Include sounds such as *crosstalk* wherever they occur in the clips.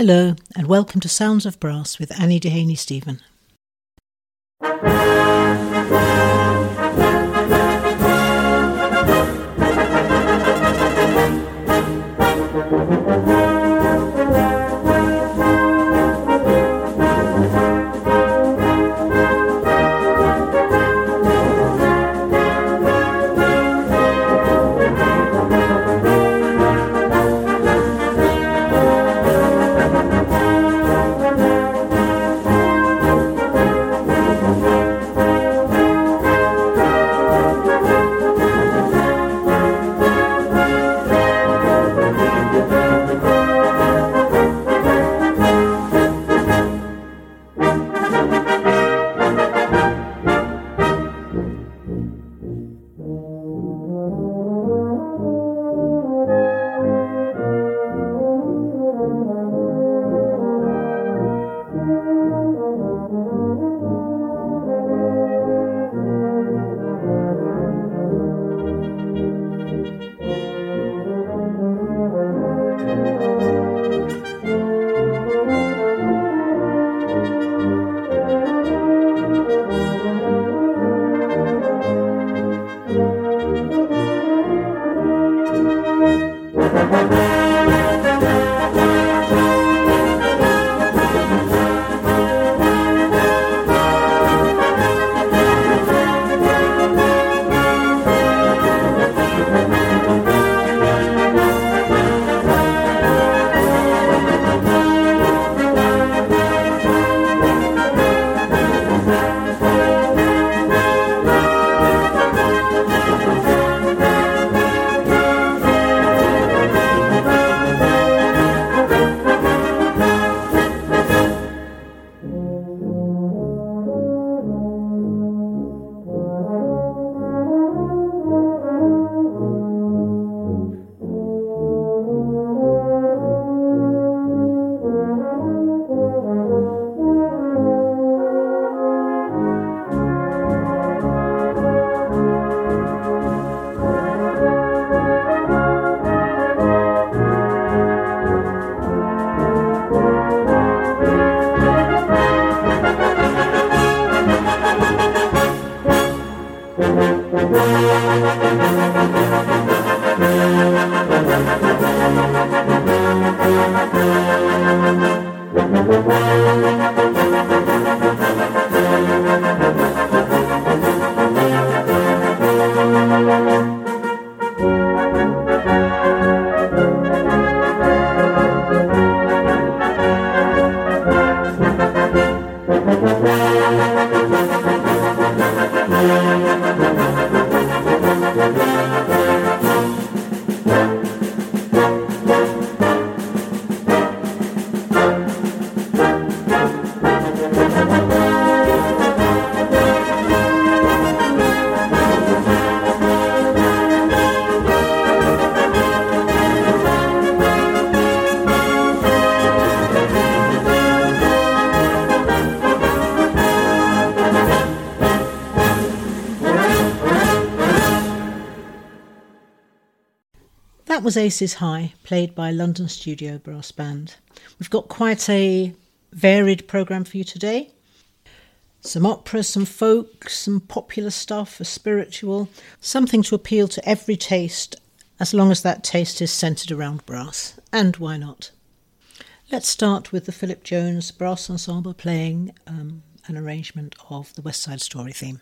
Hello, and welcome to Sounds of Brass with Annie Dehaney Steven. That was Aces High, played by London Studio Brass Band. We've got quite a varied programme for you today. Some opera, some folk, some popular stuff, a spiritual, something to appeal to every taste, as long as that taste is centred around brass. And why not? Let's start with the Philip Jones Brass Ensemble playing um, an arrangement of the West Side Story theme.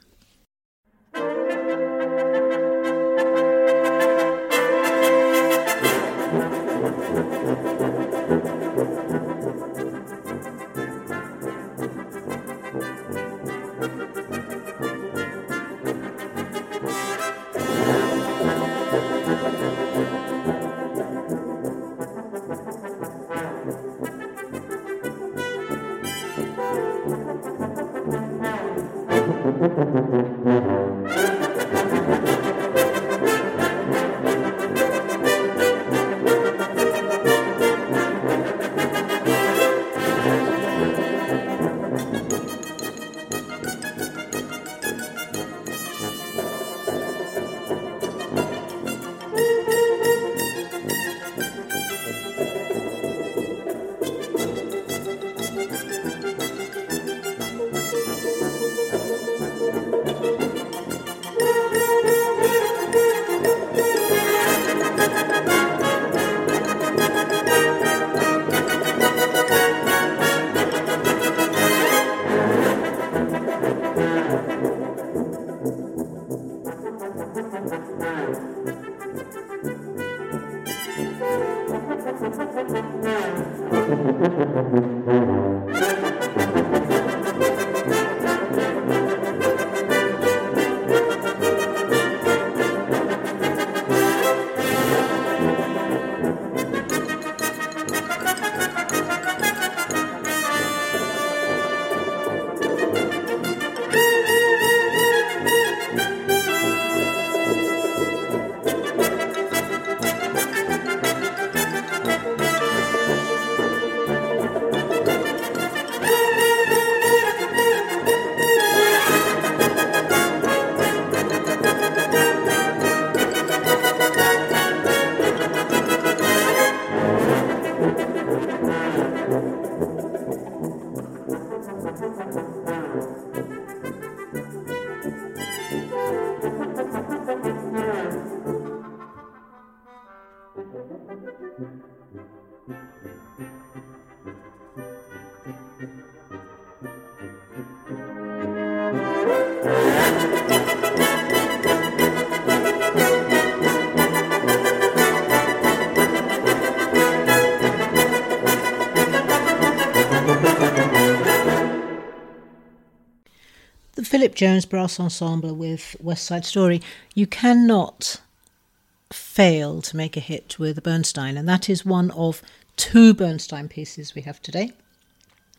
Philip Jones Brass Ensemble with West Side Story, you cannot fail to make a hit with a Bernstein, and that is one of two Bernstein pieces we have today.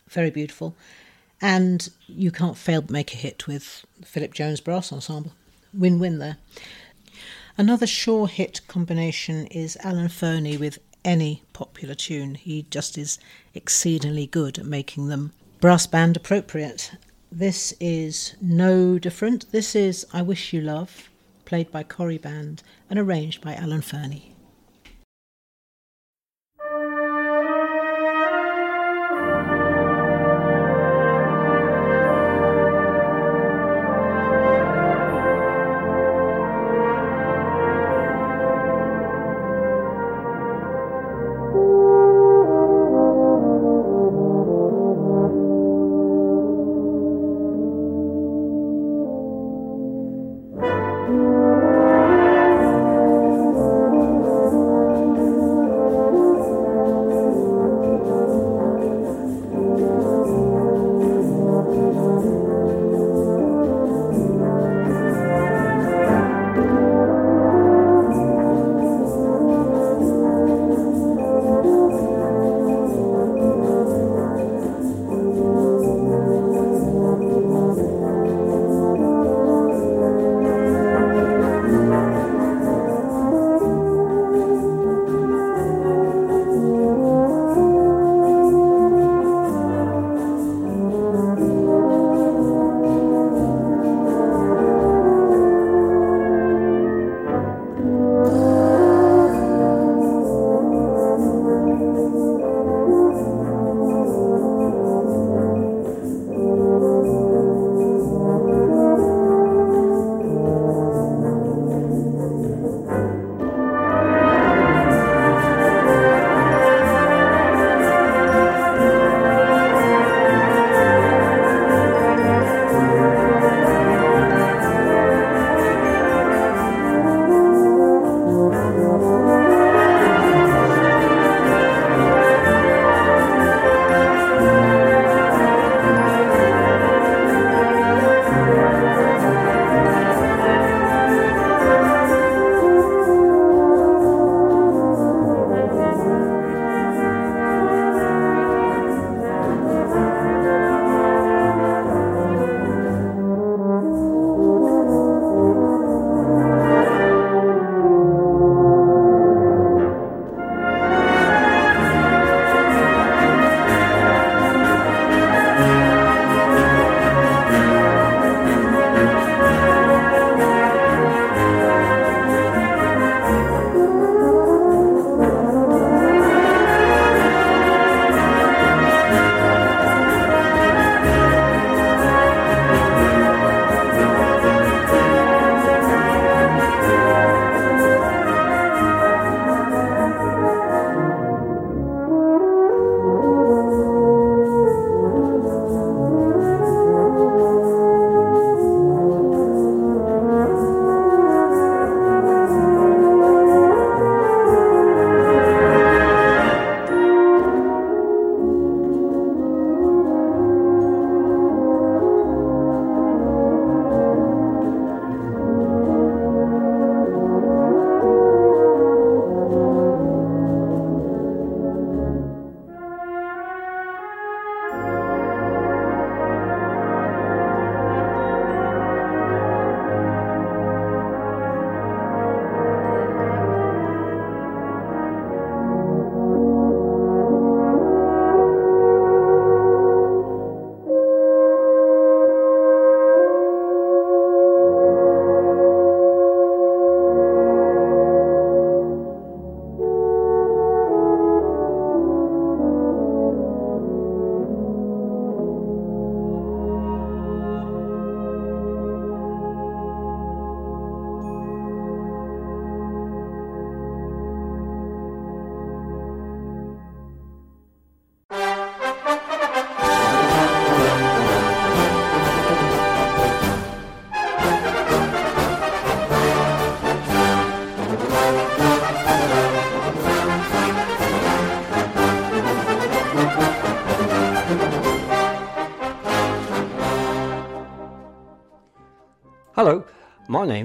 Very beautiful. And you can't fail to make a hit with Philip Jones Brass Ensemble. Win win there. Another sure hit combination is Alan Fernie with any popular tune. He just is exceedingly good at making them brass band appropriate. This is no different. This is I Wish You Love, played by Cory Band and arranged by Alan Fernie.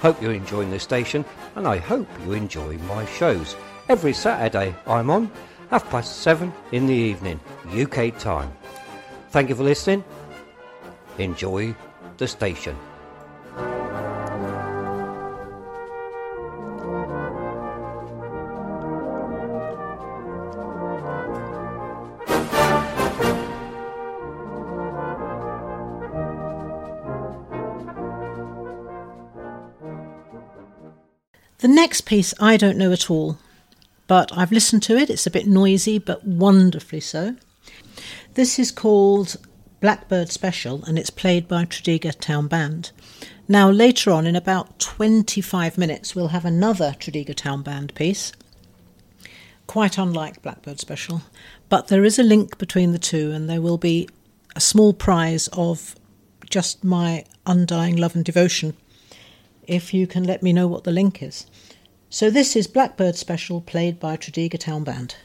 hope you're enjoying this station, and I hope you enjoy my shows. Every Saturday I'm on, half past seven in the evening, UK time. Thank you for listening. Enjoy the station. Next piece I don't know at all, but I've listened to it. It's a bit noisy, but wonderfully so. This is called Blackbird Special and it's played by Tredegar Town Band. Now, later on, in about 25 minutes, we'll have another Tredegar Town Band piece, quite unlike Blackbird Special, but there is a link between the two, and there will be a small prize of just my undying love and devotion if you can let me know what the link is. So this is Blackbird Special played by Tredegar Town Band.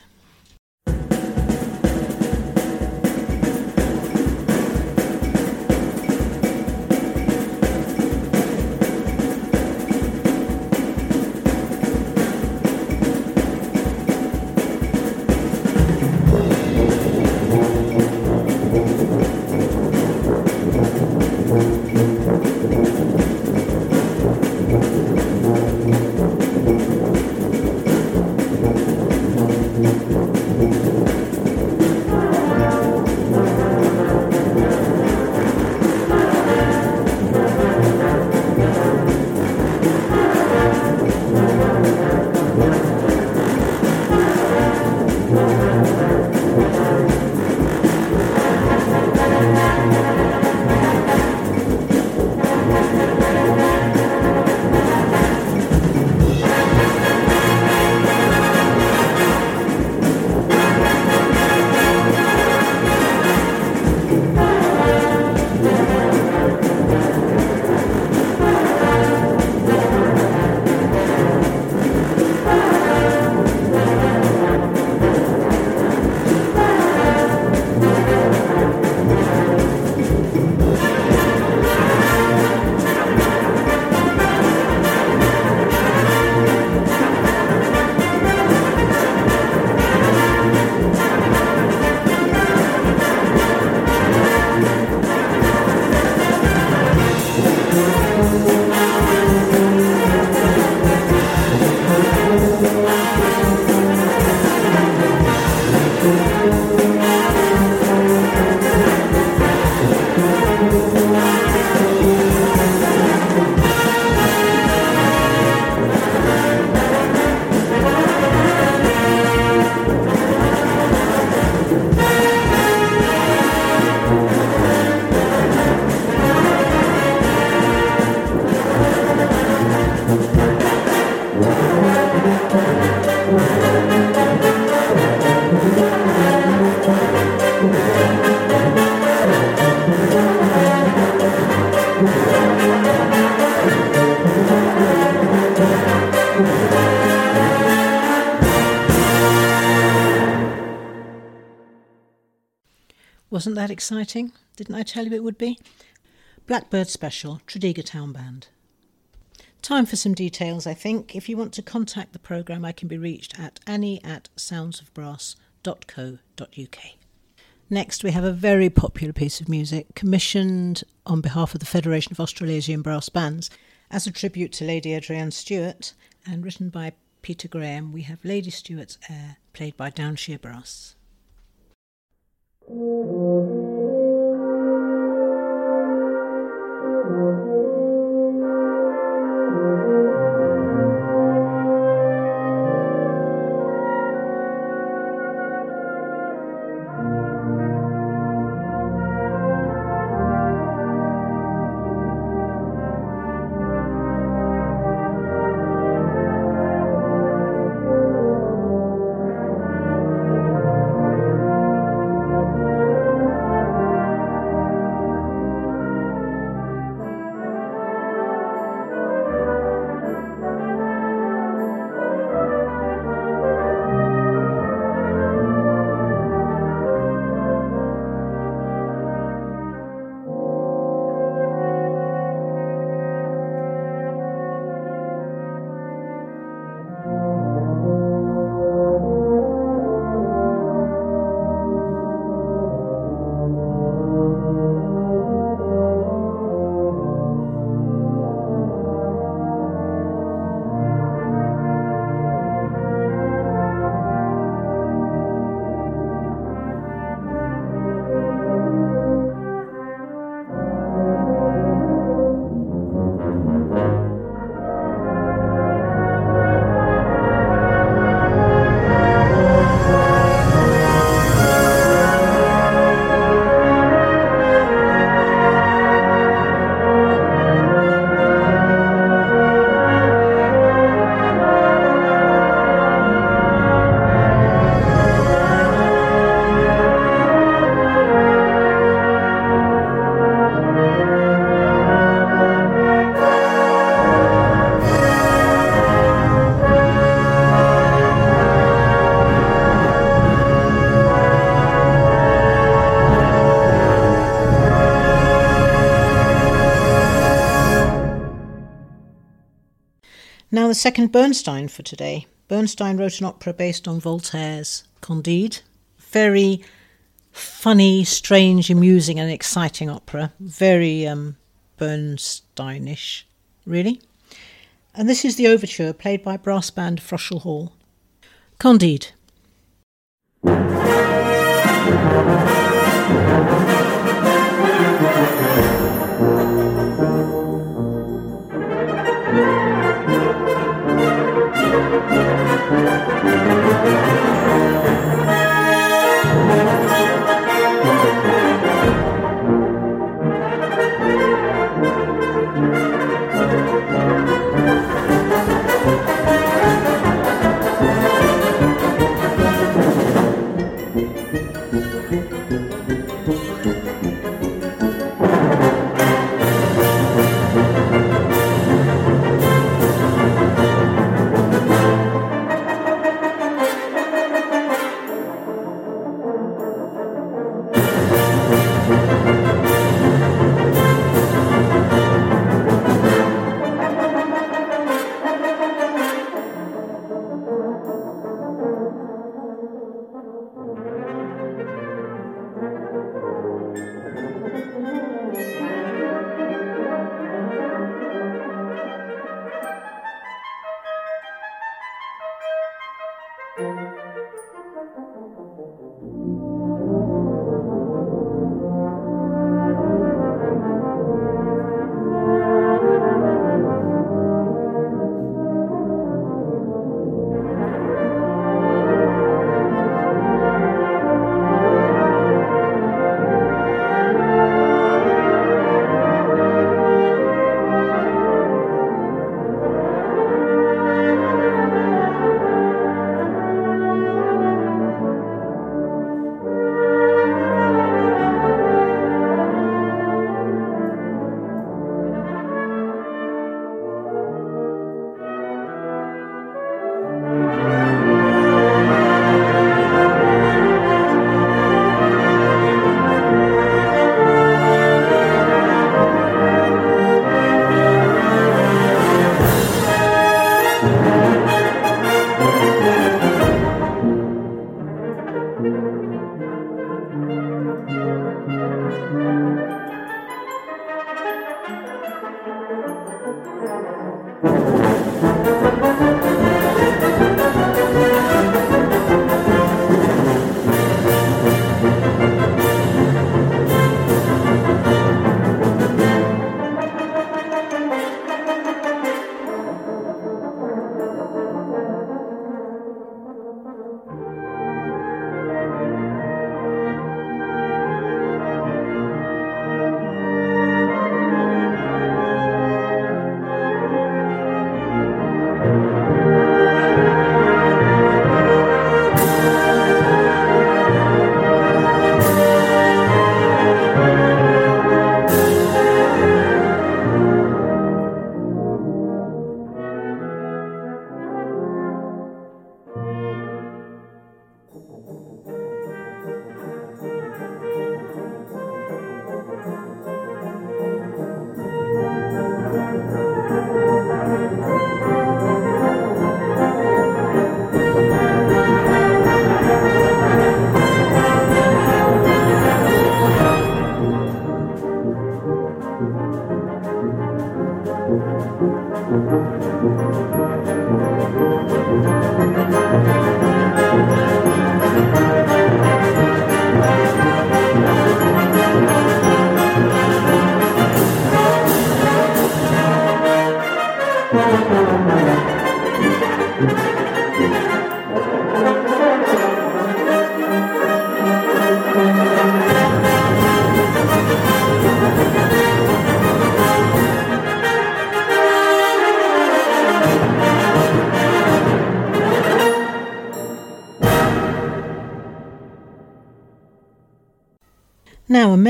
Wasn't that exciting? Didn't I tell you it would be? Blackbird Special, Tredegar Town Band. Time for some details, I think. If you want to contact the programme, I can be reached at annie at soundsofbrass.co.uk. Next, we have a very popular piece of music commissioned on behalf of the Federation of Australasian Brass Bands as a tribute to Lady Adrienne Stewart and written by Peter Graham. We have Lady Stewart's Air, played by Downshire Brass. Thank the second Bernstein for today. Bernstein wrote an opera based on Voltaire's Candide. Very funny, strange, amusing, and exciting opera. Very um, Bernsteinish, really. And this is the overture played by brass band Fröschl Hall. Candide.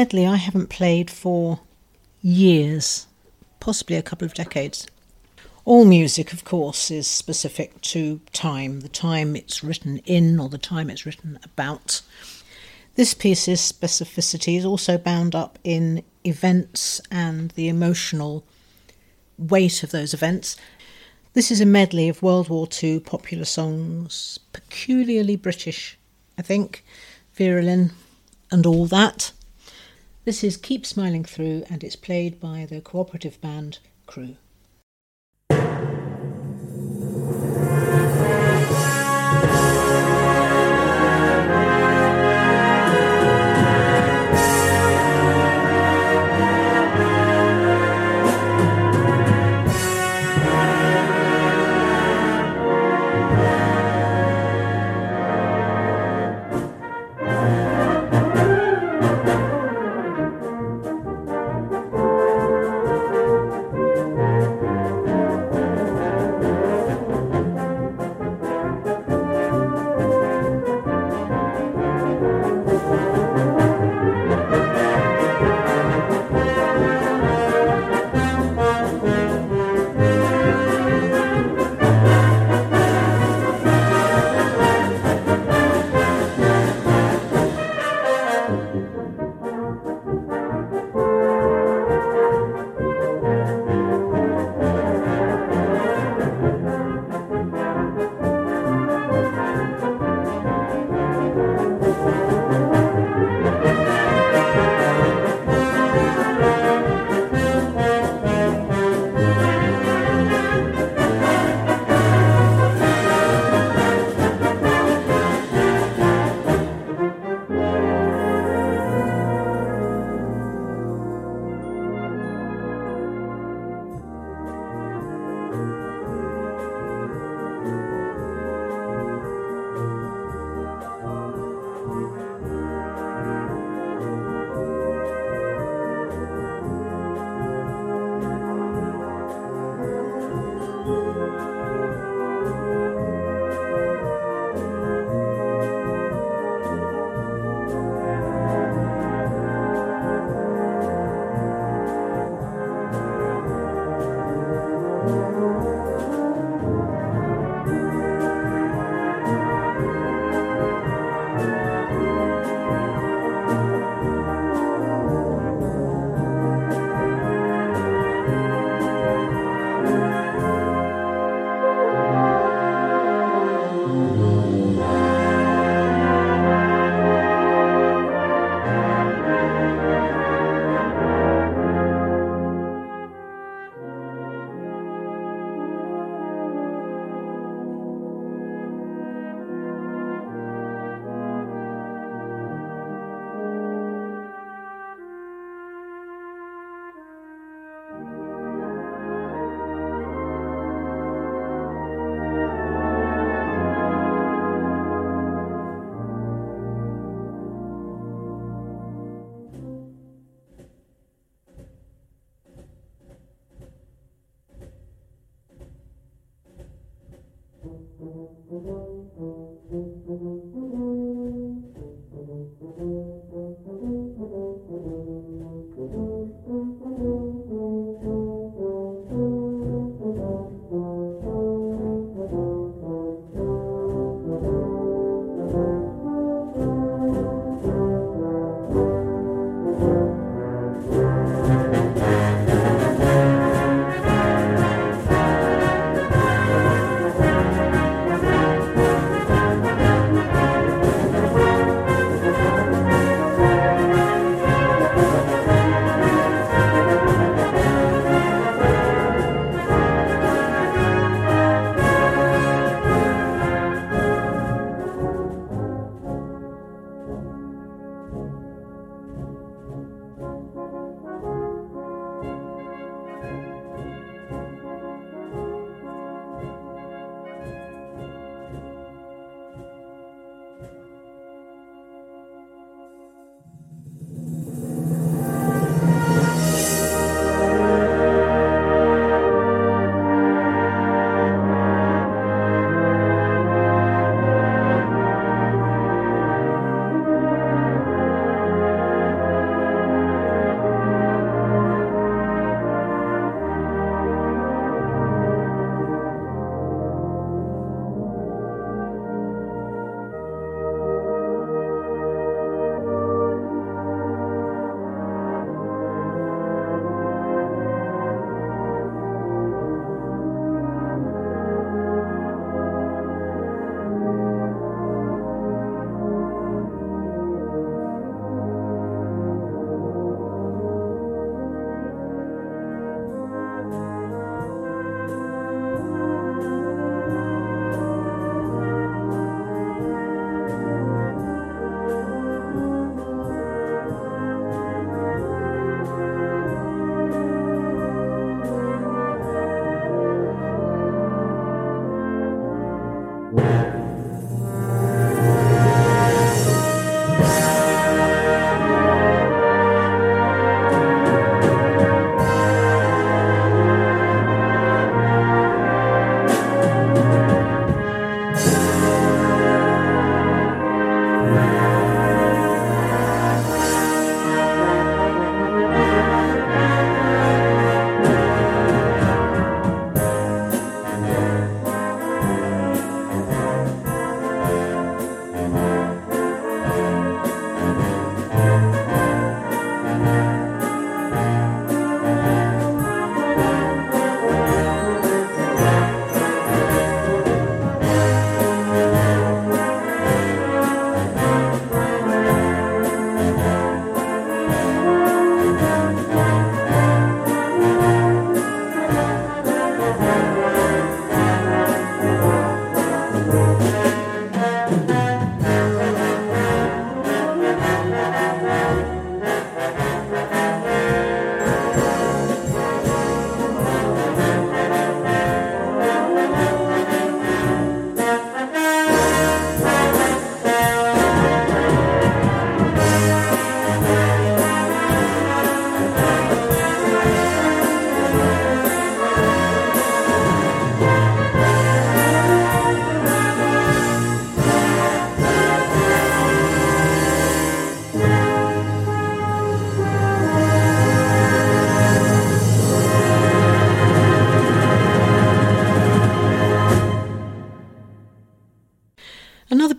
Medley I haven't played for years, possibly a couple of decades. All music, of course, is specific to time, the time it's written in or the time it's written about. This piece's specificity is also bound up in events and the emotional weight of those events. This is a medley of World War II popular songs, peculiarly British, I think, Vera Lynn and all that. This is Keep Smiling Through, and it's played by the cooperative band Crew.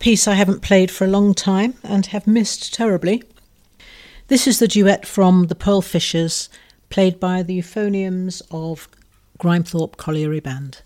Piece I haven't played for a long time and have missed terribly. This is the duet from the Pearl Fishers, played by the euphoniums of Grimethorpe Colliery Band.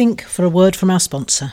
Think, for a word from our sponsor.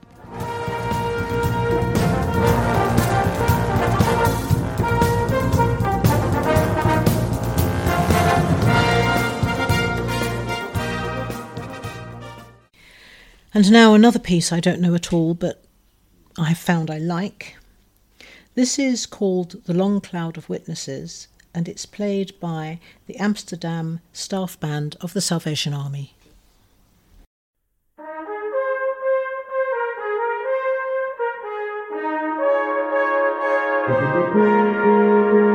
And now another piece I don't know at all, but I have found I like. This is called The Long Cloud of Witnesses, and it's played by the Amsterdam Staff Band of the Salvation Army. *laughs*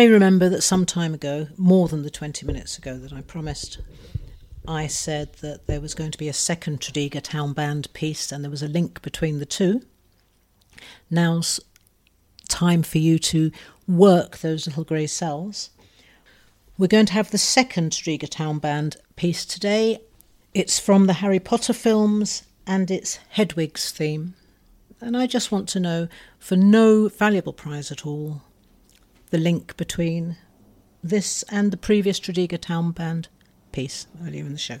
may remember that some time ago, more than the 20 minutes ago that I promised, I said that there was going to be a second Tredegar Town Band piece and there was a link between the two. Now's time for you to work those little grey cells. We're going to have the second Tredegar Town Band piece today. It's from the Harry Potter films and it's Hedwig's theme. And I just want to know, for no valuable prize at all, the link between this and the previous Tredegar Town Band piece earlier in the show.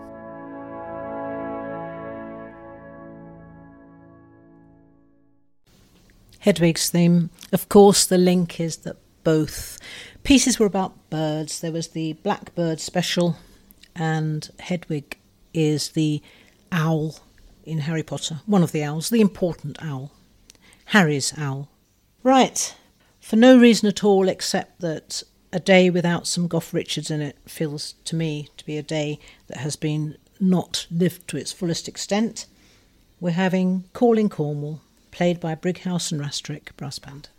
Hedwig's theme. Of course, the link is that both pieces were about birds. There was the blackbird special, and Hedwig is the owl in Harry Potter, one of the owls, the important owl, Harry's owl. Right, for no reason at all except that a day without some Goff Richards in it feels to me to be a day that has been not lived to its fullest extent. We're having Calling Cornwall played by Brighouse and Rastrick Brass Band.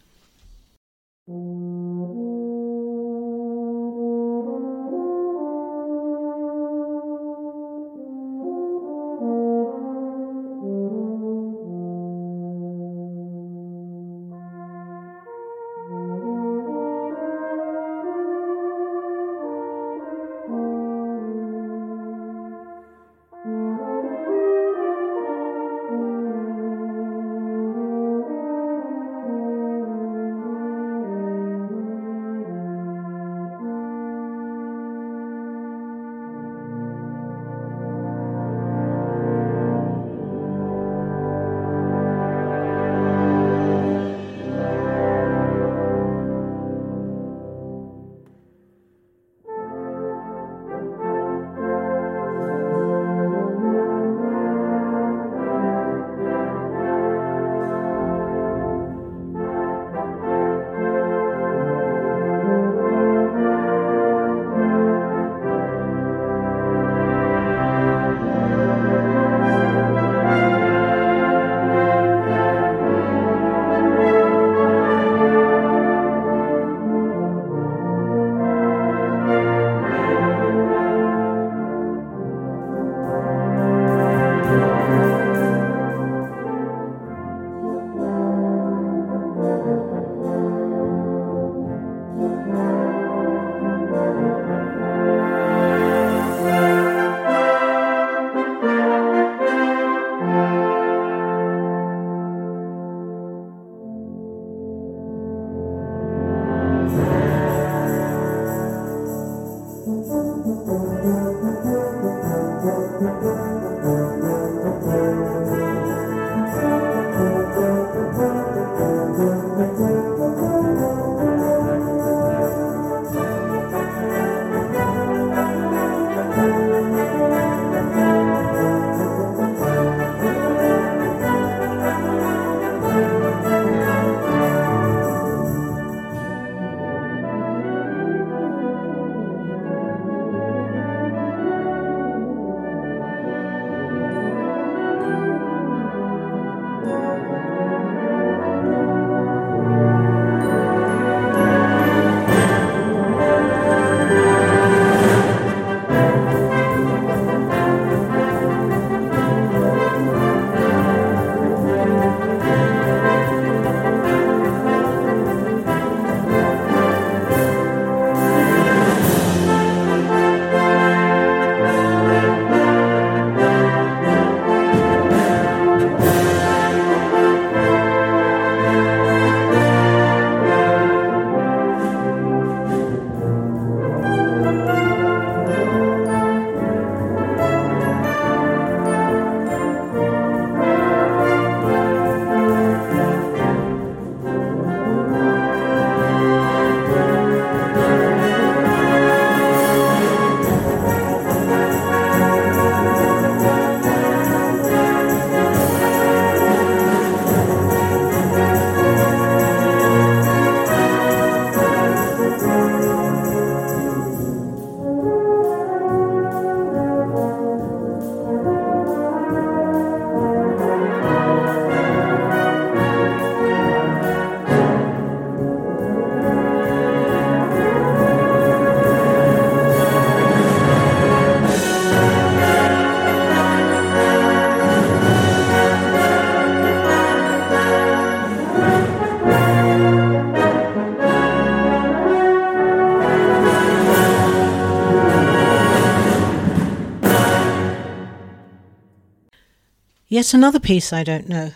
Yet another piece I don't know,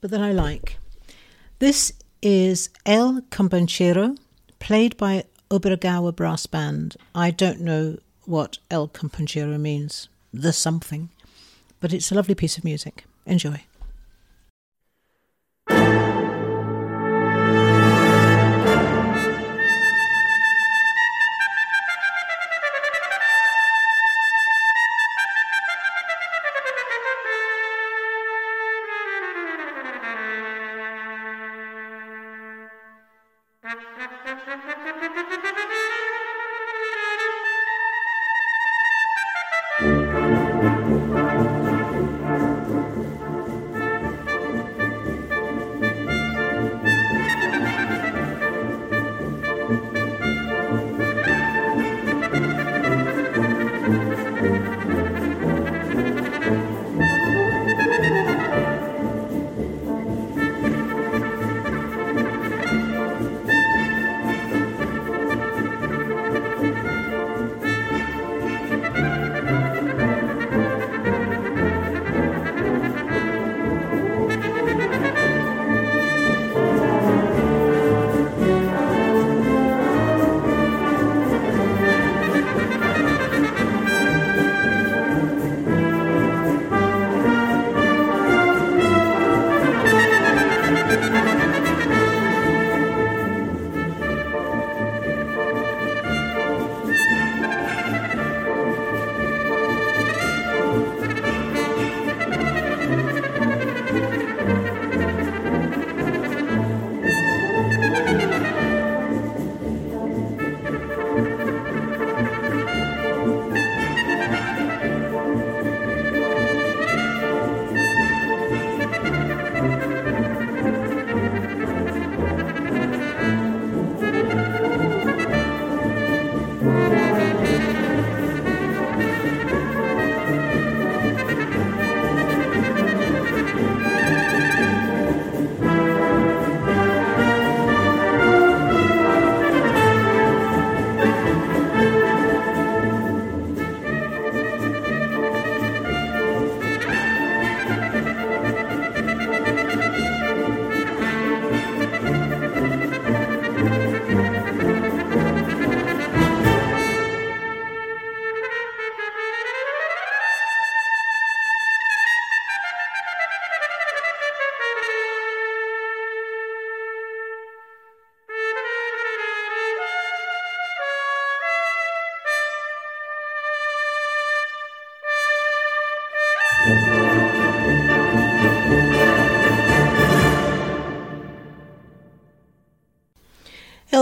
but that I like. This is El Cumbanchero, played by Obergawa Brass Band. I don't know what El Cumbanchero means, the something, but it's a lovely piece of music. Enjoy. El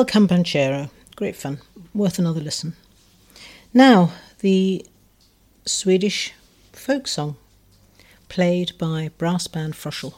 Cumbanchero. Great fun. Worth another listen. Now, the Swedish folk song, played by brass band Fröschl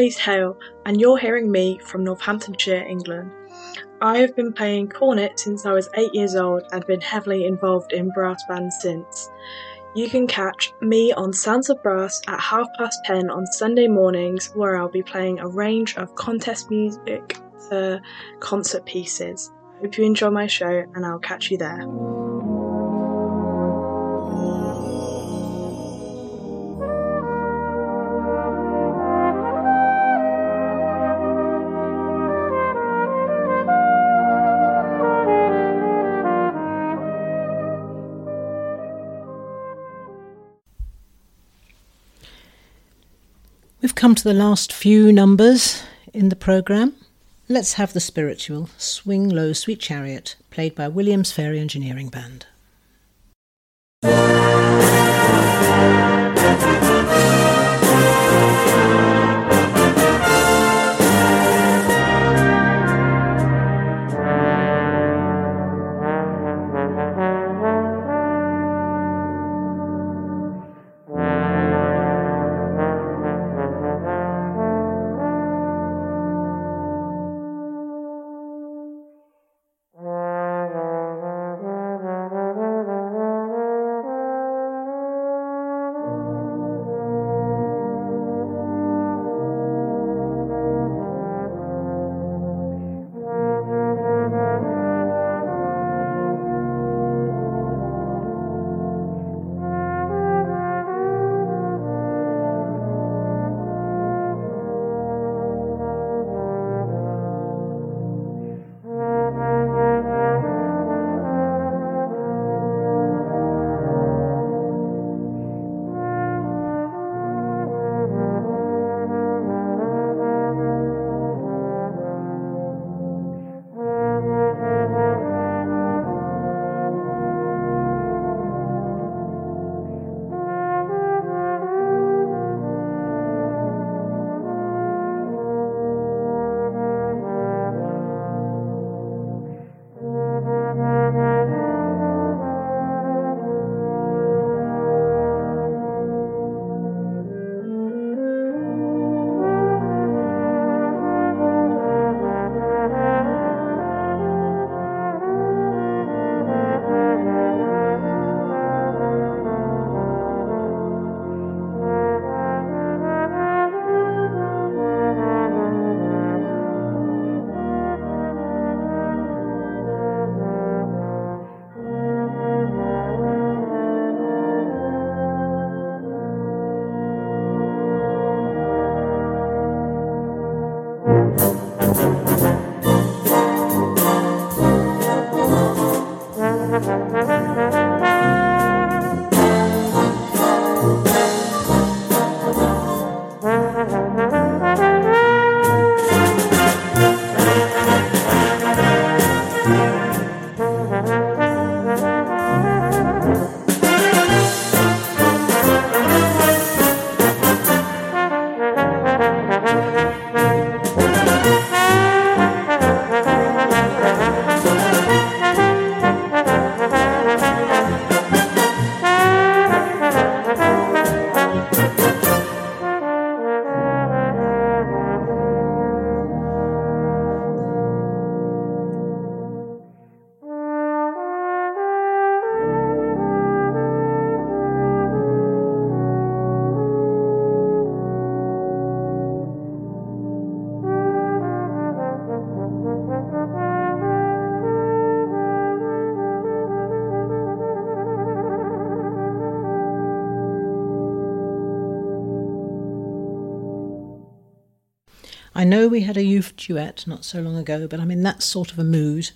Elise Hale, and you're hearing me from Northamptonshire, England. I have been playing cornet since I was eight years old and been heavily involved in brass bands since. You can catch me on Sounds of Brass at half past ten on Sunday mornings, where I'll be playing a range of contest music to concert pieces. Hope you enjoy my show, and I'll catch you there. Come to the last few numbers in the programme. Let's have the spiritual Swing Low Sweet Chariot, played by Williams Fairey Engineering Band. I know we had a euph duet not so long ago, but I'm in that sort of a mood.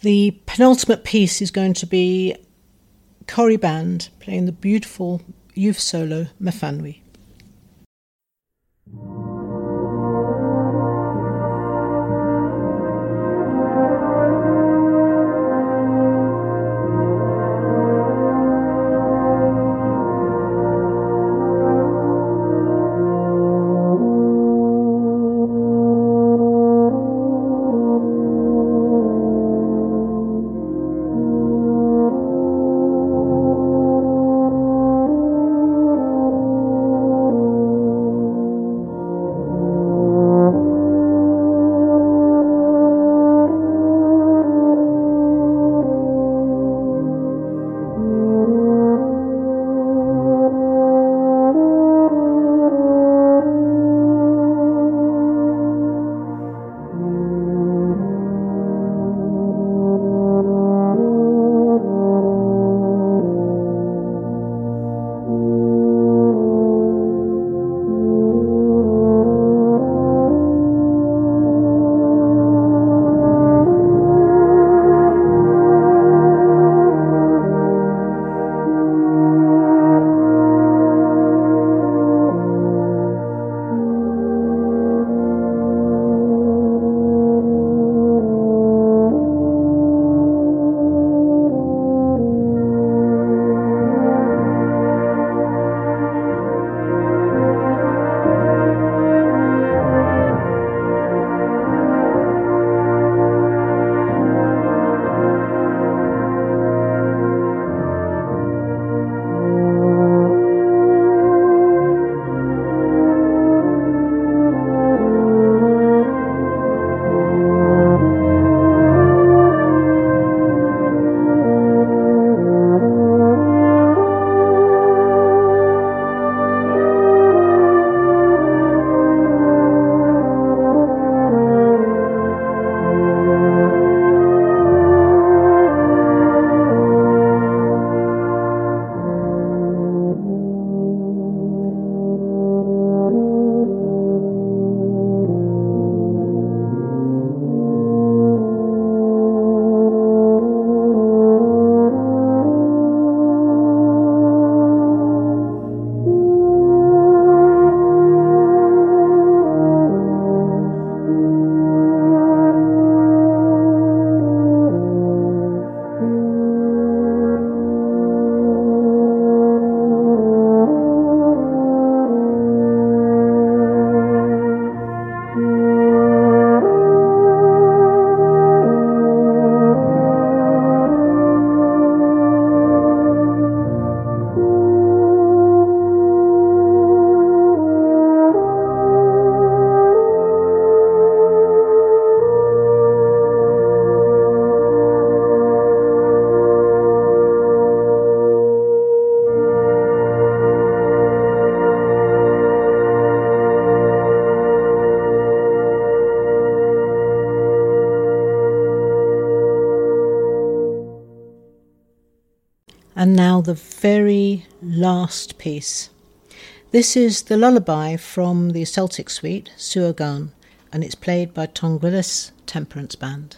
The penultimate piece is going to be Cory Band playing the beautiful euph solo Myfanwy. Last piece. This is the lullaby from the Celtic suite, Suo Gân, and it's played by Tongwynlais Temperance Band.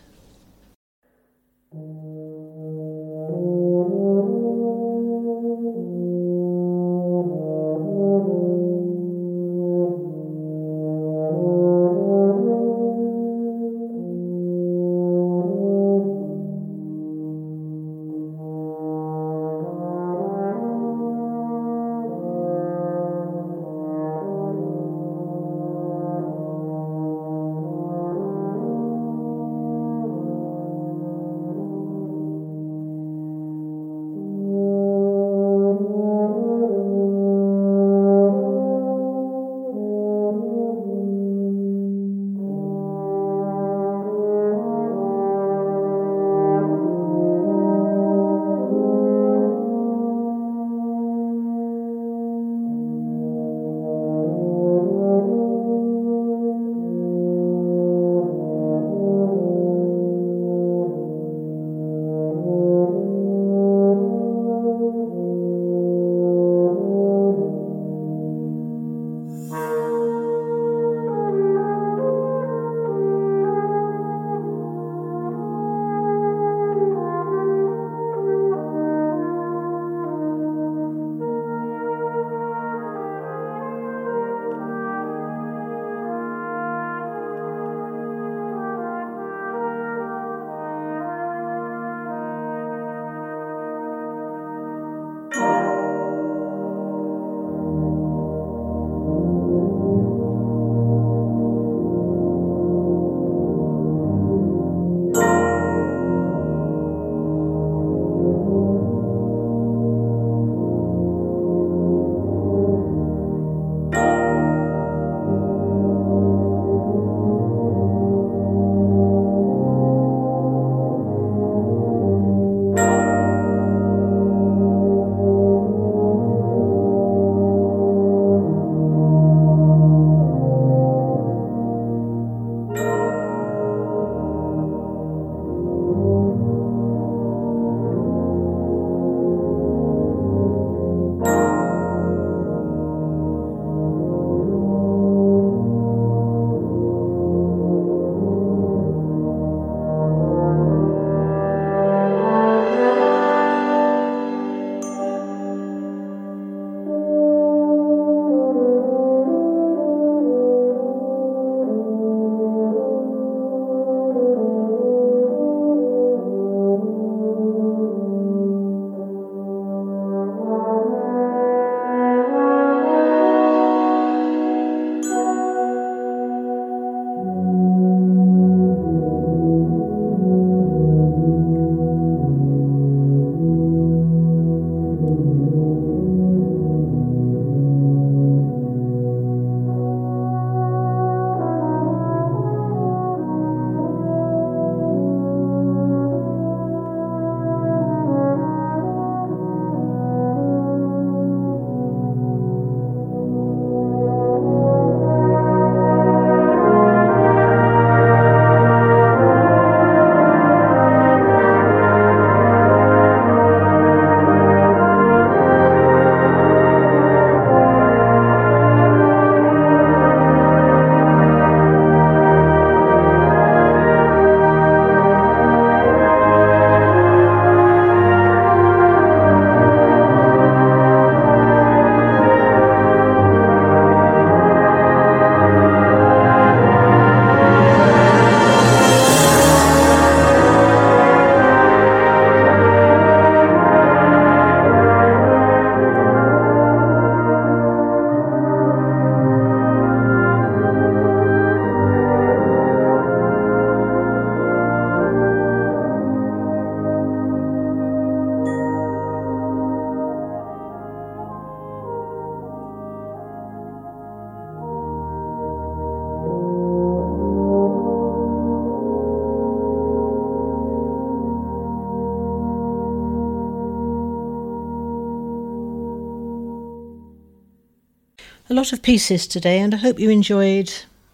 Lot of pieces today, and I hope you enjoyed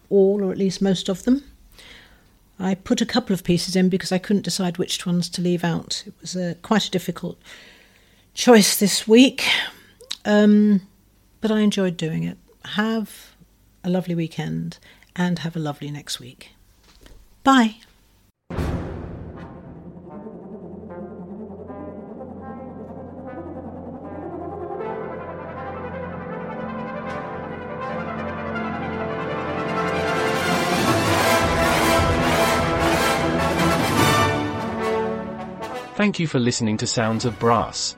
all, or at least most of them. I put a couple of pieces in because I couldn't decide which ones to leave out. It was uh, quite a difficult choice this week, um, but I enjoyed doing it. Have a lovely weekend and have a lovely next week. Bye. Thank you for listening to Sounds of Brass,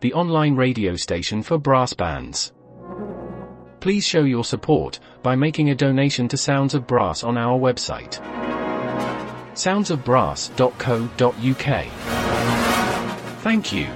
the online radio station for brass bands. Please show your support by making a donation to Sounds of Brass on our website, soundsofbrass.co.uk. Thank you.